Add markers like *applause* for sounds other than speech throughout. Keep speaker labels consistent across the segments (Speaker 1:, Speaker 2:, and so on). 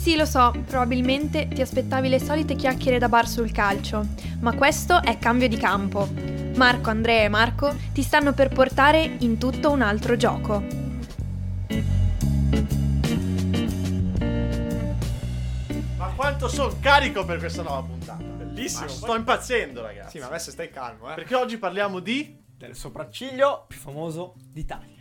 Speaker 1: Sì, lo so, probabilmente ti aspettavi le solite chiacchiere da bar sul calcio, ma questo è cambio di campo. Marco, Andrea e Marco ti stanno per portare in tutto un altro gioco.
Speaker 2: Ma quanto sono carico per questa nuova puntata.
Speaker 3: Bellissimo.
Speaker 2: Ma sto impazzendo, ragazzi.
Speaker 3: Sì, ma adesso stai calmo, eh.
Speaker 2: Perché oggi parliamo di...
Speaker 3: Del sopracciglio più famoso d'Italia.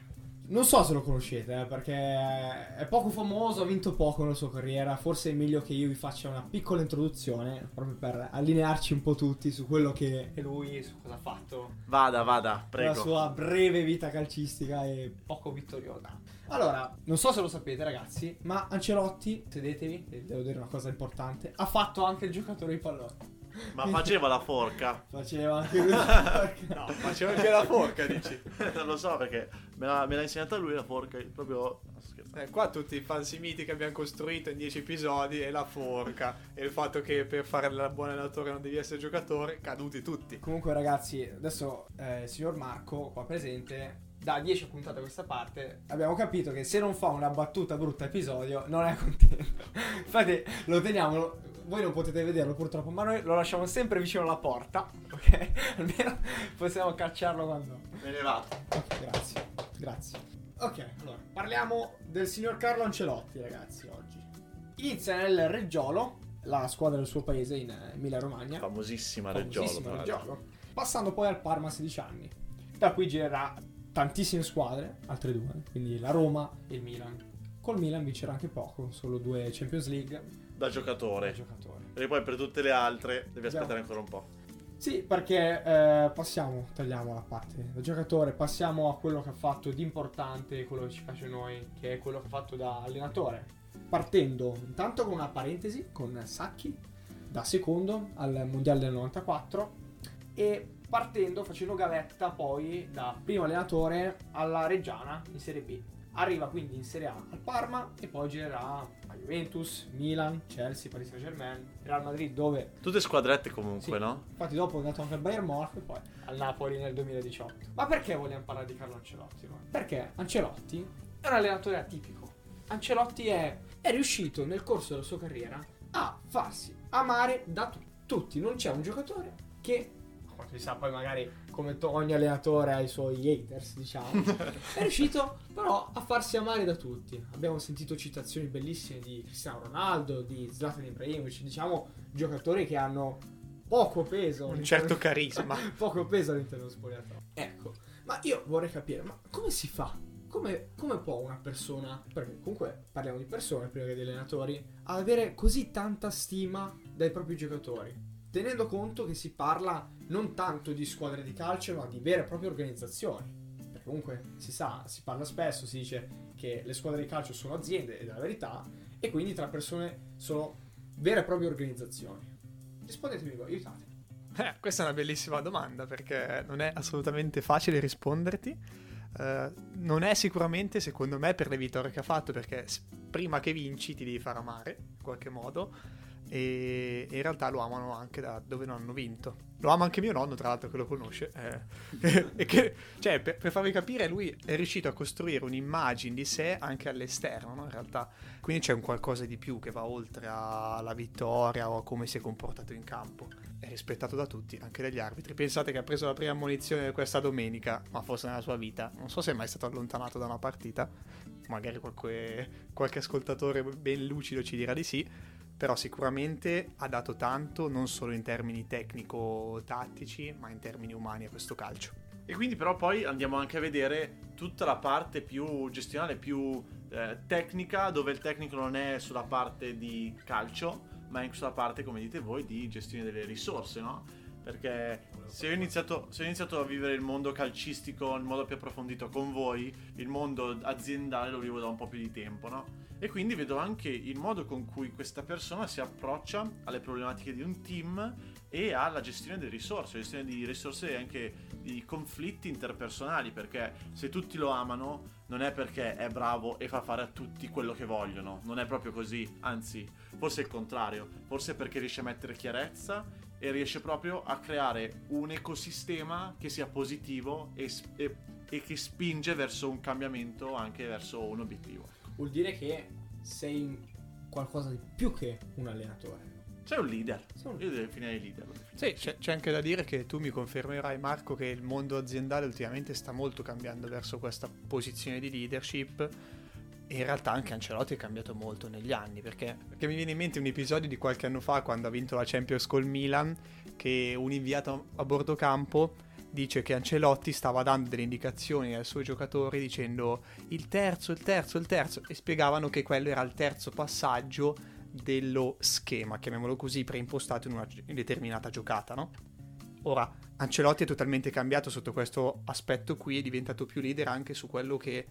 Speaker 4: Non so se lo conoscete, eh, perché è poco famoso, ha vinto poco nella sua carriera. Forse è meglio che io vi faccia una piccola introduzione, proprio per allinearci un po' tutti su quello che
Speaker 3: E lui su cosa ha fatto?
Speaker 2: Vada, vada,
Speaker 4: la
Speaker 2: prego.
Speaker 4: sua breve vita calcistica e
Speaker 3: Poco vittoriosa.
Speaker 4: Allora, non so se lo sapete ragazzi, ma Ancelotti, sedetevi, devo dire una cosa importante, ha fatto anche il giocatore di pallone.
Speaker 2: Ma faceva la forca.
Speaker 4: Faceva anche lui. *laughs*
Speaker 3: No, faceva anche la forca, dici. *laughs*
Speaker 2: non lo so perché me l'ha, me l'ha insegnata lui la forca. Proprio...
Speaker 3: Eh, qua tutti i fancy miti che abbiamo costruito in 10 episodi e la forca e il fatto che per fare il buon allenatore non devi essere giocatore, caduti tutti.
Speaker 4: Comunque ragazzi, adesso eh, il signor Marco, qua presente, da 10 puntate a questa parte, abbiamo capito che se non fa una battuta brutta episodio non è contento. *laughs* Infatti lo teniamo, voi non potete vederlo purtroppo, ma noi lo lasciamo sempre vicino alla porta, *laughs* ok? Almeno possiamo cacciarlo quando...
Speaker 2: Me ne vado.
Speaker 4: Ok, grazie, grazie. Ok, allora, parliamo del signor Carlo Ancelotti ragazzi oggi. Inizia nel Reggiolo, la squadra del suo paese in eh, Emilia-Romagna.
Speaker 2: Famosissima Reggiolo. l'altro.
Speaker 4: Reggiolo, passando poi al Parma a 16 anni. Da qui girerà tantissime squadre, altre due, quindi la Roma e il Milan. Col Milan vincerà anche poco, solo due Champions League
Speaker 2: Da
Speaker 4: da
Speaker 2: giocatore.
Speaker 4: giocatore.
Speaker 2: E poi per tutte le altre devi aspettare ancora un po'.
Speaker 4: Sì, perché eh, passiamo, tagliamo la parte da giocatore, passiamo a quello che ha fatto di importante, quello che ci piace a noi, che è quello che ha fatto da allenatore. Partendo intanto con una parentesi con Sacchi, da secondo al Mondiale del 94 e partendo facendo gavetta poi da primo allenatore alla Reggiana in Serie B. Arriva quindi in Serie A al Parma e poi girerà a Juventus, Milan, Chelsea, Paris Saint Germain, Real Madrid dove
Speaker 2: Tutte squadrette comunque,
Speaker 4: Sì.
Speaker 2: no?
Speaker 4: Infatti dopo è andato anche al Bayern Monaco e poi al Napoli nel 2018. Ma perché vogliamo parlare di Carlo Ancelotti? no? Perché Ancelotti è un allenatore atipico. Ancelotti è, è riuscito nel corso della sua carriera a farsi amare da tu- tutti. Non c'è un giocatore che, a quanto si sa poi magari come to- ogni allenatore ha i suoi haters, diciamo, *laughs* è riuscito però a farsi amare da tutti. Abbiamo sentito citazioni bellissime di Cristiano Ronaldo, di Zlatan Ibrahimovic, diciamo giocatori che hanno poco peso.
Speaker 3: Un certo *laughs* carisma.
Speaker 4: poco peso all'interno dello spogliatoio. Ecco, ma io vorrei capire, ma come si fa? Come, come può una persona, perché comunque parliamo di persone prima che di allenatori, avere così tanta stima dai propri giocatori? Tenendo conto che si parla non tanto di squadre di calcio, ma di vere e proprie organizzazioni. Perché comunque si sa, si parla spesso, si dice che le squadre di calcio sono aziende, ed è la verità, e quindi tra persone sono vere e proprie organizzazioni. Rispondetemi voi, aiutatemi.
Speaker 3: Eh, questa è una bellissima domanda perché non è assolutamente facile risponderti. Eh, non è sicuramente, secondo me, per le vittorie che ha fatto, perché prima che vinci ti devi far amare in qualche modo. E, in realtà lo amano anche da dove non hanno vinto. Lo ama anche mio nonno, tra l'altro, che lo conosce. eh. *laughs* e che, cioè, per, per farvi capire, lui è riuscito a costruire un'immagine di sé anche all'esterno, no? In realtà. Quindi c'è un qualcosa di più che va oltre alla vittoria o a come si è comportato in campo è rispettato da tutti, anche dagli arbitri. Pensate che ha preso la prima munizione questa domenica, ma forse nella sua vita. Non so se è mai stato allontanato da una partita. Magari qualche, qualche ascoltatore ben lucido ci dirà di sì. Però sicuramente ha dato tanto, non solo in termini tecnico-tattici, ma in termini umani a questo calcio.
Speaker 2: E quindi però poi andiamo anche a vedere tutta la parte più gestionale, più eh, tecnica, dove il tecnico non è sulla parte di calcio, ma è sulla parte, come dite voi, di gestione delle risorse, no? Perché se ho, iniziato, se ho iniziato a vivere il mondo calcistico in modo più approfondito con voi, il mondo aziendale lo vivo da un po' più di tempo, no? E quindi vedo anche il modo con cui questa persona si approccia alle problematiche di un team e alla gestione delle risorse, gestione di risorse e anche di conflitti interpersonali, perché se tutti lo amano non è perché è bravo e fa fare a tutti quello che vogliono, non è proprio così, anzi, forse è il contrario, forse è perché riesce a mettere chiarezza e riesce proprio a creare un ecosistema che sia positivo e, e- e che spinge verso un cambiamento, anche verso un obiettivo.
Speaker 4: Vuol dire che sei qualcosa di più che un allenatore.
Speaker 2: Sei un leader.
Speaker 4: Sei un-
Speaker 2: Io definirei leader. lo
Speaker 3: Sì, c'è, c'è anche da dire che tu mi confermerai, Marco, che il mondo aziendale ultimamente sta molto cambiando verso questa posizione di leadership. E in realtà anche Ancelotti è cambiato molto negli anni. Perché, perché mi viene in mente un episodio di qualche anno fa, quando ha vinto la Champions col Milan, che un inviato a bordo campo dice che Ancelotti stava dando delle indicazioni ai suoi giocatori dicendo il terzo, il terzo, il terzo. E spiegavano che quello era il terzo passaggio dello schema, chiamiamolo così, preimpostato in una in determinata giocata, no? Ora, Ancelotti è totalmente cambiato sotto questo aspetto qui, è diventato più leader anche su quello che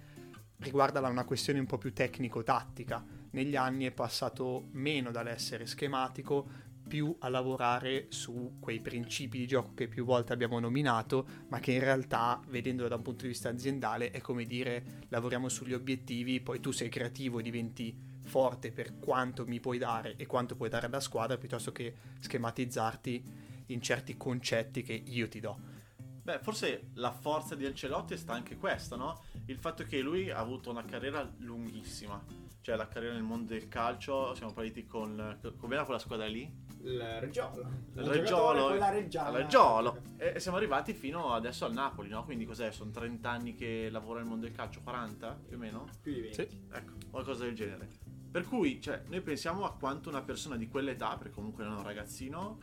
Speaker 3: riguarda una questione un po' più tecnico-tattica. Negli anni è passato meno dall'essere schematico più a lavorare su quei principi di gioco che più volte abbiamo nominato, ma che in realtà, vedendolo da un punto di vista aziendale, è come dire lavoriamo sugli obiettivi, poi tu sei creativo e diventi forte per quanto mi puoi dare e quanto puoi dare alla squadra, piuttosto che schematizzarti in certi concetti che io ti do.
Speaker 2: Beh, forse la forza di Ancelotti sta anche questa, no? Il fatto che lui ha avuto una carriera lunghissima. Cioè, la carriera nel mondo del calcio, siamo partiti con... Com'era quella squadra lì?
Speaker 4: Il Reggiolo.
Speaker 2: Il Reggiolo,
Speaker 4: La Reggiana.
Speaker 2: Reggiolo. E e siamo arrivati fino adesso al Napoli, no? Quindi cos'è? Sono 30 anni che lavora nel mondo del calcio, 40 più o meno?
Speaker 4: Più di 20.
Speaker 3: Sì.
Speaker 2: Ecco, qualcosa del genere. Per cui, cioè, noi pensiamo a quanto una persona di quell'età, perché comunque era un ragazzino,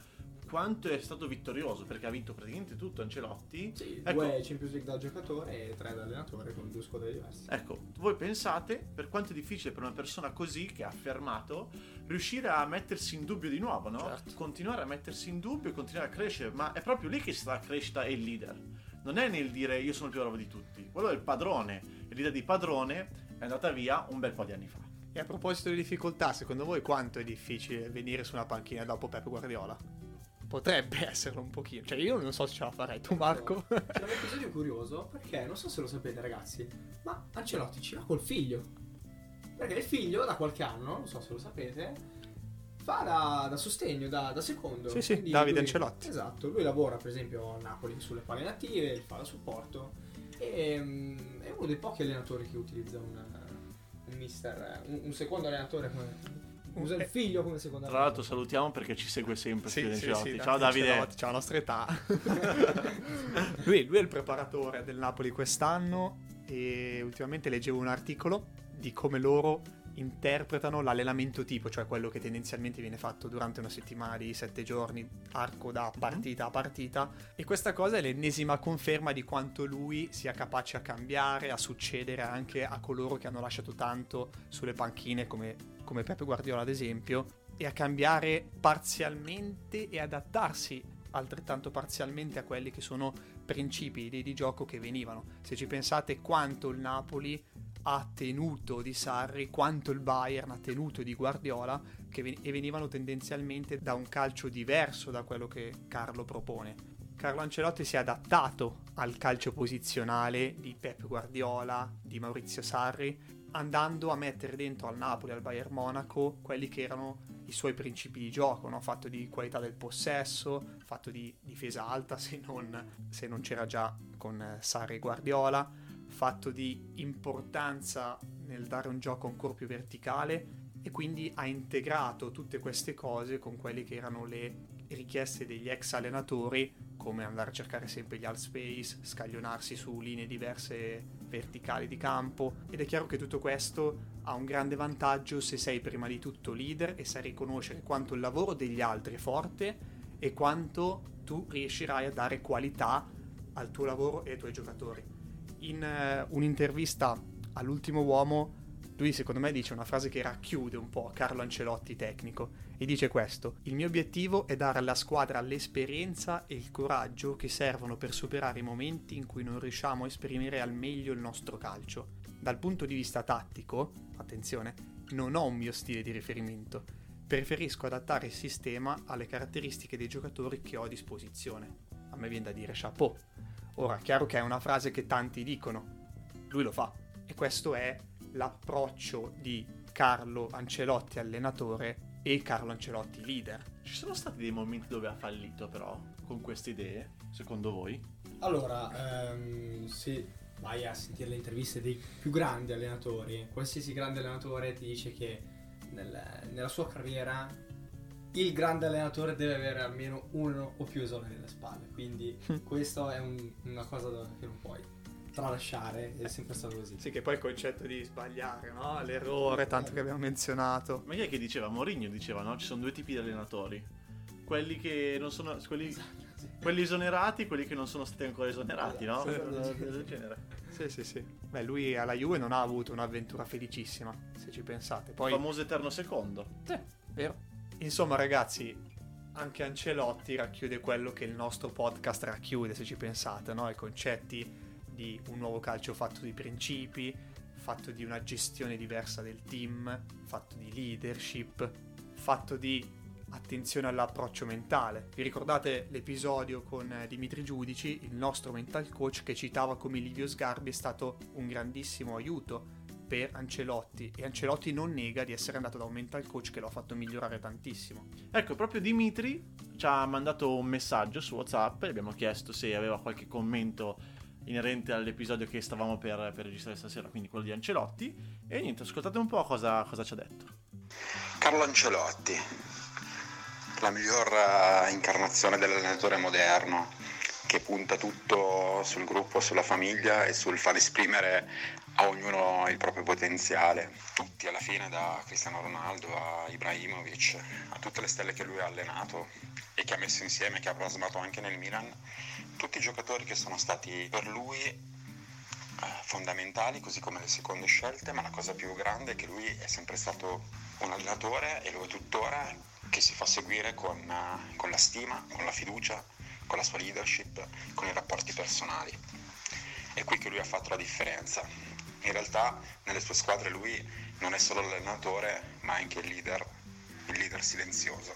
Speaker 2: quanto è stato vittorioso, perché ha vinto praticamente tutto Ancelotti.
Speaker 4: Sì,
Speaker 2: Ecco.
Speaker 4: due Champions League da giocatore e tre da allenatore con due squadre diverse.
Speaker 2: Ecco, voi pensate per quanto è difficile per una persona così che ha affermato riuscire a mettersi in dubbio di nuovo, no?
Speaker 3: Certo.
Speaker 2: Continuare a mettersi in dubbio e continuare a crescere, ma è proprio lì che sta la crescita e il leader. Non è nel dire io sono il più bravo di tutti, quello è il padrone. Il leader di padrone è andata via un bel po' di anni fa.
Speaker 3: E a proposito di difficoltà, secondo voi quanto è difficile venire su una panchina dopo Pep Guardiola? Potrebbe esserlo un pochino. Cioè, io non so se ce la farei. Tu, Marco? *laughs*
Speaker 4: C'è un episodio curioso perché non so se lo sapete, ragazzi, ma Ancelotti ci va col figlio. Perché il figlio, da qualche anno, non so se lo sapete, fa da, da sostegno, da, da secondo.
Speaker 3: Sì, sì,
Speaker 4: Quindi
Speaker 3: Davide
Speaker 4: lui-
Speaker 3: Ancelotti.
Speaker 4: Esatto, lui lavora per esempio a Napoli sulle palle native, fa da supporto. E mm, è uno dei pochi allenatori che utilizza un, un mister, un, un secondo allenatore come. Usa il figlio come secondo
Speaker 2: Tra l'altro salutiamo perché ci segue sempre
Speaker 3: Sì, sì, sì,
Speaker 2: Ciao
Speaker 3: Davide. Ciao, la nostra età. *laughs* lui, lui è il preparatore del Napoli quest'anno e ultimamente leggevo un articolo di come loro interpretano l'allenamento tipo, cioè quello che tendenzialmente viene fatto durante una settimana di sette giorni, arco da partita a partita. E questa cosa è l'ennesima conferma di quanto lui sia capace a cambiare, a succedere anche a coloro che hanno lasciato tanto sulle panchine, come, come Pepe Guardiola ad esempio, e a cambiare parzialmente e adattarsi altrettanto parzialmente a quelli che sono principi idee di gioco che venivano. Se ci pensate quanto il Napoli ha tenuto di Sarri, quanto il Bayern ha tenuto di Guardiola, che ven- e venivano tendenzialmente da un calcio diverso da quello che Carlo propone. Carlo Ancelotti si è adattato al calcio posizionale di Pep Guardiola, di Maurizio Sarri, andando a mettere dentro al Napoli, al Bayern Monaco, quelli che erano i suoi principi di gioco, no? fatto di qualità del possesso, fatto di difesa alta se non, se non c'era già con eh, Sarri e Guardiola, fatto di importanza nel dare un gioco ancora più verticale e quindi ha integrato tutte queste cose con quelle che erano le richieste degli ex allenatori come andare a cercare sempre gli alt space, scaglionarsi su linee diverse verticali di campo ed è chiaro che tutto questo ha un grande vantaggio se sei prima di tutto leader e sai riconoscere quanto il lavoro degli altri è forte e quanto tu riuscirai a dare qualità al tuo lavoro e ai tuoi giocatori. In eh, un'intervista all'ultimo uomo lui secondo me dice una frase che racchiude un po' Carlo Ancelotti tecnico e dice questo: Il mio obiettivo è dare alla squadra l'esperienza e il coraggio che servono per superare i momenti in cui non riusciamo a esprimere al meglio il nostro calcio. Dal punto di vista tattico, attenzione, non ho un mio stile di riferimento. Preferisco adattare il sistema alle caratteristiche dei giocatori che ho a disposizione. A me viene da dire chapeau. Ora, chiaro che è una frase che tanti dicono, lui lo fa. E questo è l'approccio di Carlo Ancelotti allenatore e Carlo Ancelotti leader.
Speaker 2: Ci sono stati dei momenti dove ha fallito però con queste idee, secondo voi?
Speaker 4: Allora, ehm, se vai a sentire le interviste dei più grandi allenatori, qualsiasi grande allenatore ti dice che nel- nella sua carriera il grande allenatore deve avere almeno uno o più esoneri alle spalle. Quindi *laughs* questo è un- una cosa che non puoi tralasciare, è sempre stato così.
Speaker 3: Sì, che poi il concetto di sbagliare, no? L'errore, tanto che abbiamo menzionato.
Speaker 2: Ma chi è che diceva? Mourinho diceva, no? Ci sono due tipi di allenatori. Quelli che non sono... Quelli,
Speaker 4: Sì.
Speaker 2: quelli esonerati e quelli che non sono stati ancora esonerati, no?
Speaker 3: Sì.
Speaker 2: Del genere.
Speaker 3: Sì, sì, sì. Beh, lui alla Juve non ha avuto un'avventura felicissima, se ci pensate. Poi,
Speaker 2: Il famoso eterno secondo.
Speaker 3: Sì, vero. Insomma, ragazzi, anche Ancelotti racchiude quello che il nostro podcast racchiude, se ci pensate, no? I concetti di un nuovo calcio fatto di principi, fatto di una gestione diversa del team, fatto di leadership, fatto di attenzione all'approccio mentale. Vi ricordate l'episodio con eh, Dimitri Giudici, il nostro mental coach, che citava come Livio Sgarbi è stato un grandissimo aiuto per Ancelotti e Ancelotti non nega di essere andato da un mental coach che lo ha fatto migliorare tantissimo.
Speaker 2: Ecco, proprio Dimitri ci ha mandato un messaggio su WhatsApp e abbiamo chiesto se aveva qualche commento inerente all'episodio che stavamo per, per registrare stasera, quindi quello di Ancelotti. E niente, ascoltate un po' cosa, cosa ci ha detto.
Speaker 5: Carlo Ancelotti, la miglior eh, incarnazione dell'allenatore moderno che punta tutto sul gruppo, sulla famiglia e sul far esprimere ognuno il proprio potenziale. Tutti alla fine, da Cristiano Ronaldo a Ibrahimovic, a tutte le stelle che lui ha allenato e che ha messo insieme, che ha plasmato anche nel Milan, tutti i giocatori che sono stati per lui eh, fondamentali, così come le seconde scelte, ma la cosa più grande è che lui è sempre stato un allenatore e lo è tuttora che si fa seguire con, eh, con la stima, con la fiducia, con la sua leadership, con i rapporti personali. È qui che lui ha fatto la differenza. In realtà nelle sue squadre lui non è solo l'allenatore, ma anche il leader, il leader silenzioso.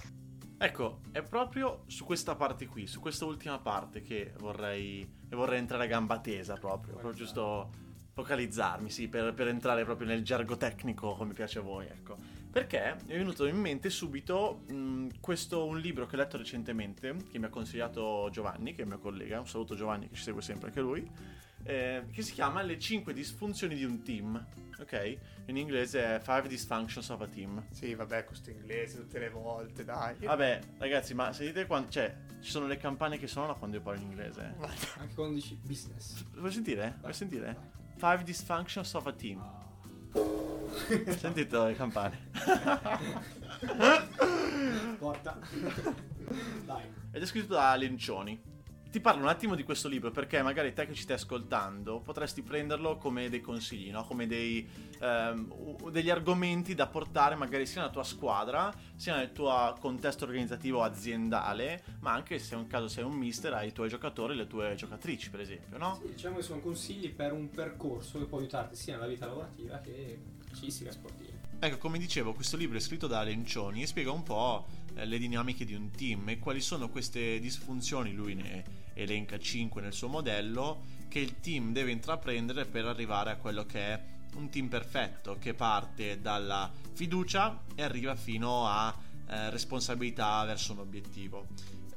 Speaker 2: Ecco, è proprio su questa parte qui, su questa ultima parte che vorrei, vorrei entrare a gamba tesa proprio, proprio giusto focalizzarmi, sì, per, per entrare proprio nel gergo tecnico come piace a voi, ecco. Perché mi è venuto in mente subito mh, questo un libro che ho letto recentemente, che mi ha consigliato Giovanni, che è il mio collega, un saluto Giovanni che ci segue sempre anche lui, eh, che si chiama Le 5 disfunzioni di un team, ok? In inglese è Five Dysfunctions of a Team.
Speaker 3: Sì, vabbè, questo inglese tutte le volte, dai.
Speaker 2: Vabbè, ragazzi, ma sentite quanto. Cioè, ci sono le campane che suonano quando io parlo in inglese.
Speaker 4: Anche quando dici business.
Speaker 2: Vuoi sentire? Vuoi sentire? Five dysfunctions of a team. *laughs* Sentite le campane.
Speaker 4: Porta. *laughs* Dai.
Speaker 2: Ed è scritto da Lencioni. Ti parlo un attimo di questo libro perché magari te che ci stai ascoltando potresti prenderlo come dei consigli, no? come dei, ehm, degli argomenti da portare magari sia nella tua squadra, sia nel tuo contesto organizzativo aziendale, ma anche se è un caso sei un mister ai tuoi giocatori e le tue giocatrici, per esempio, no?
Speaker 4: Sì, diciamo che sono consigli per un percorso che può aiutarti sia nella vita lavorativa che calcistica sportiva.
Speaker 2: Ecco, come dicevo, questo libro è scritto da Lencioni e spiega un po' eh, le dinamiche di un team e quali sono queste disfunzioni, lui ne elenca 5 nel suo modello, che il team deve intraprendere per arrivare a quello che è un team perfetto, che parte dalla fiducia e arriva fino a eh, responsabilità verso un obiettivo.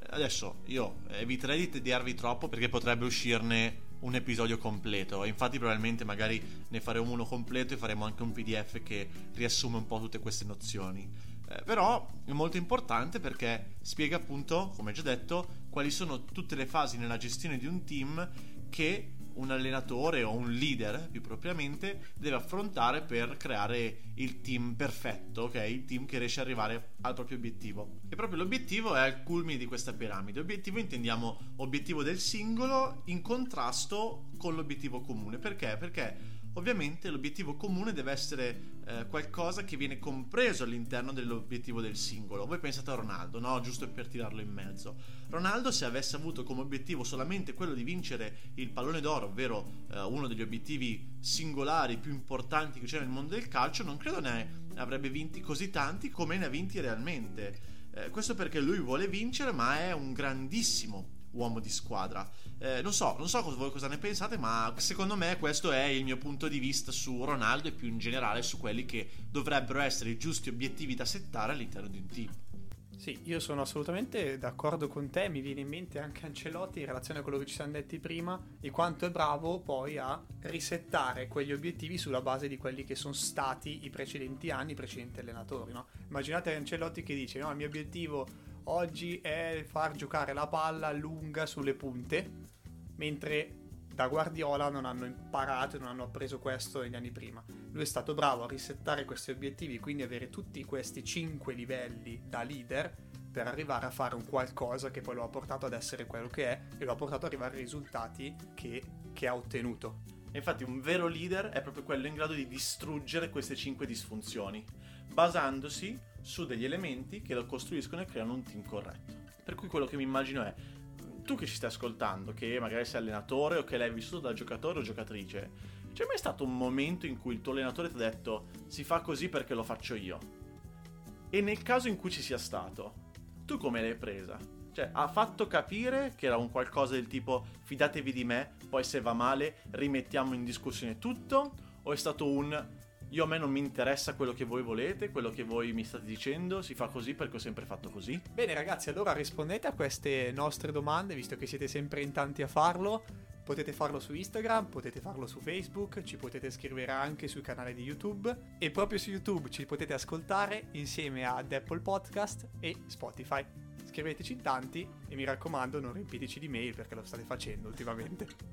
Speaker 2: Adesso io eviterei di tediarvi troppo perché potrebbe uscirne un episodio completo. Infatti, probabilmente magari ne faremo uno completo e faremo anche un PDF che riassume un po' tutte queste nozioni. Eh, però è molto importante perché spiega appunto, come già detto, quali sono tutte le fasi nella gestione di un team che un allenatore o un leader più propriamente deve affrontare per creare il team perfetto, ok? Il team che riesce ad arrivare al proprio obiettivo. E proprio l'obiettivo è al culmine di questa piramide. Obiettivo intendiamo obiettivo del singolo in contrasto con l'obiettivo comune. Perché? Perché ovviamente l'obiettivo comune deve essere eh, qualcosa che viene compreso all'interno dell'obiettivo del singolo. Voi pensate a Ronaldo, no? Giusto per tirarlo in mezzo. Ronaldo se avesse avuto come obiettivo solamente quello di vincere il pallone d'oro, ovvero eh, uno degli obiettivi singolari più importanti che c'è nel mondo del calcio, non credo ne avrebbe vinti così tanti come ne ha vinti realmente. Eh, questo perché lui vuole vincere, ma è un grandissimo uomo di squadra. Eh, non so, non so voi cosa ne pensate, ma secondo me questo è il mio punto di vista su Ronaldo e più in generale su quelli che dovrebbero essere i giusti obiettivi da settare all'interno di un team.
Speaker 3: Sì, io sono assolutamente d'accordo con te, mi viene in mente anche Ancelotti in relazione a quello che ci siamo detti prima, di quanto è bravo poi a risettare quegli obiettivi sulla base di quelli che sono stati i precedenti anni, i precedenti allenatori. No? Immaginate Ancelotti che dice, no, il mio obiettivo oggi è far giocare la palla lunga sulle punte, mentre da Guardiola non hanno imparato e non hanno appreso questo negli anni prima. Lui è stato bravo a risettare questi obiettivi, quindi avere tutti questi cinque livelli da leader per arrivare a fare un qualcosa che poi lo ha portato ad essere quello che è e lo ha portato ad arrivare ai risultati che, che ha ottenuto.
Speaker 2: Infatti un vero leader è proprio quello in grado di distruggere queste cinque disfunzioni, basandosi su degli elementi che lo costruiscono e creano un team corretto. Per cui quello che mi immagino è tu che ci stai ascoltando, che magari sei allenatore o che l'hai vissuto da giocatore o giocatrice, c'è mai stato un momento in cui il tuo allenatore ti ha detto si fa così perché lo faccio io? E nel caso in cui ci sia stato, tu come l'hai presa? Cioè, ha fatto capire che era un qualcosa del tipo fidatevi di me, poi se va male rimettiamo in discussione tutto? O è stato un io a me non mi interessa quello che voi volete, quello che voi mi state dicendo, si fa così perché ho sempre fatto così.
Speaker 3: Bene ragazzi, allora rispondete a queste nostre domande, visto che siete sempre in tanti a farlo. Potete farlo su Instagram, potete farlo su Facebook, ci potete scrivere anche sui canali di YouTube e proprio su YouTube ci potete ascoltare insieme ad Apple Podcast e Spotify. Scriveteci in tanti e mi raccomando non riempiteci di mail perché lo state facendo ultimamente.